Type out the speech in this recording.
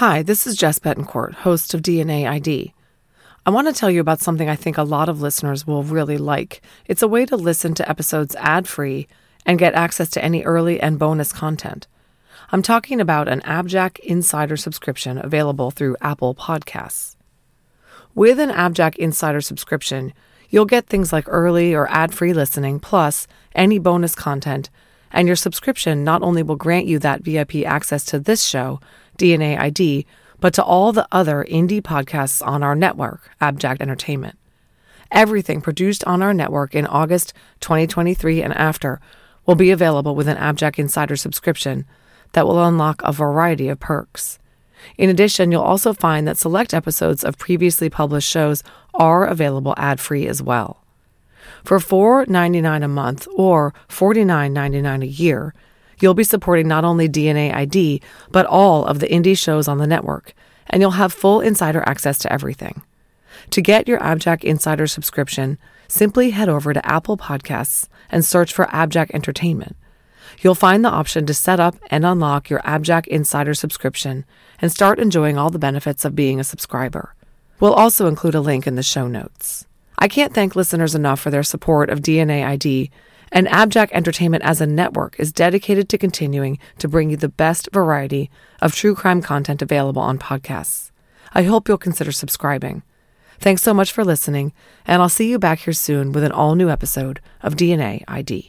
Hi, this is Jess Betancourt, host of DNA ID. I want to tell you about something I think a lot of listeners will really like. It's a way to listen to episodes ad free and get access to any early and bonus content. I'm talking about an Abjack Insider subscription available through Apple Podcasts. With an Abjack Insider subscription, you'll get things like early or ad free listening, plus any bonus content, and your subscription not only will grant you that VIP access to this show, DNA ID, but to all the other indie podcasts on our network, Abjack Entertainment. Everything produced on our network in August 2023 and after will be available with an Abjack Insider subscription that will unlock a variety of perks. In addition, you'll also find that select episodes of previously published shows are available ad free as well. For $4.99 a month or $49.99 a year, You'll be supporting not only DNA ID, but all of the indie shows on the network, and you'll have full insider access to everything. To get your Abjack Insider subscription, simply head over to Apple Podcasts and search for Abjack Entertainment. You'll find the option to set up and unlock your Abjack Insider subscription and start enjoying all the benefits of being a subscriber. We'll also include a link in the show notes. I can't thank listeners enough for their support of DNA ID and Abjack Entertainment as a network is dedicated to continuing to bring you the best variety of true crime content available on podcasts. I hope you'll consider subscribing. Thanks so much for listening, and I'll see you back here soon with an all new episode of DNA ID.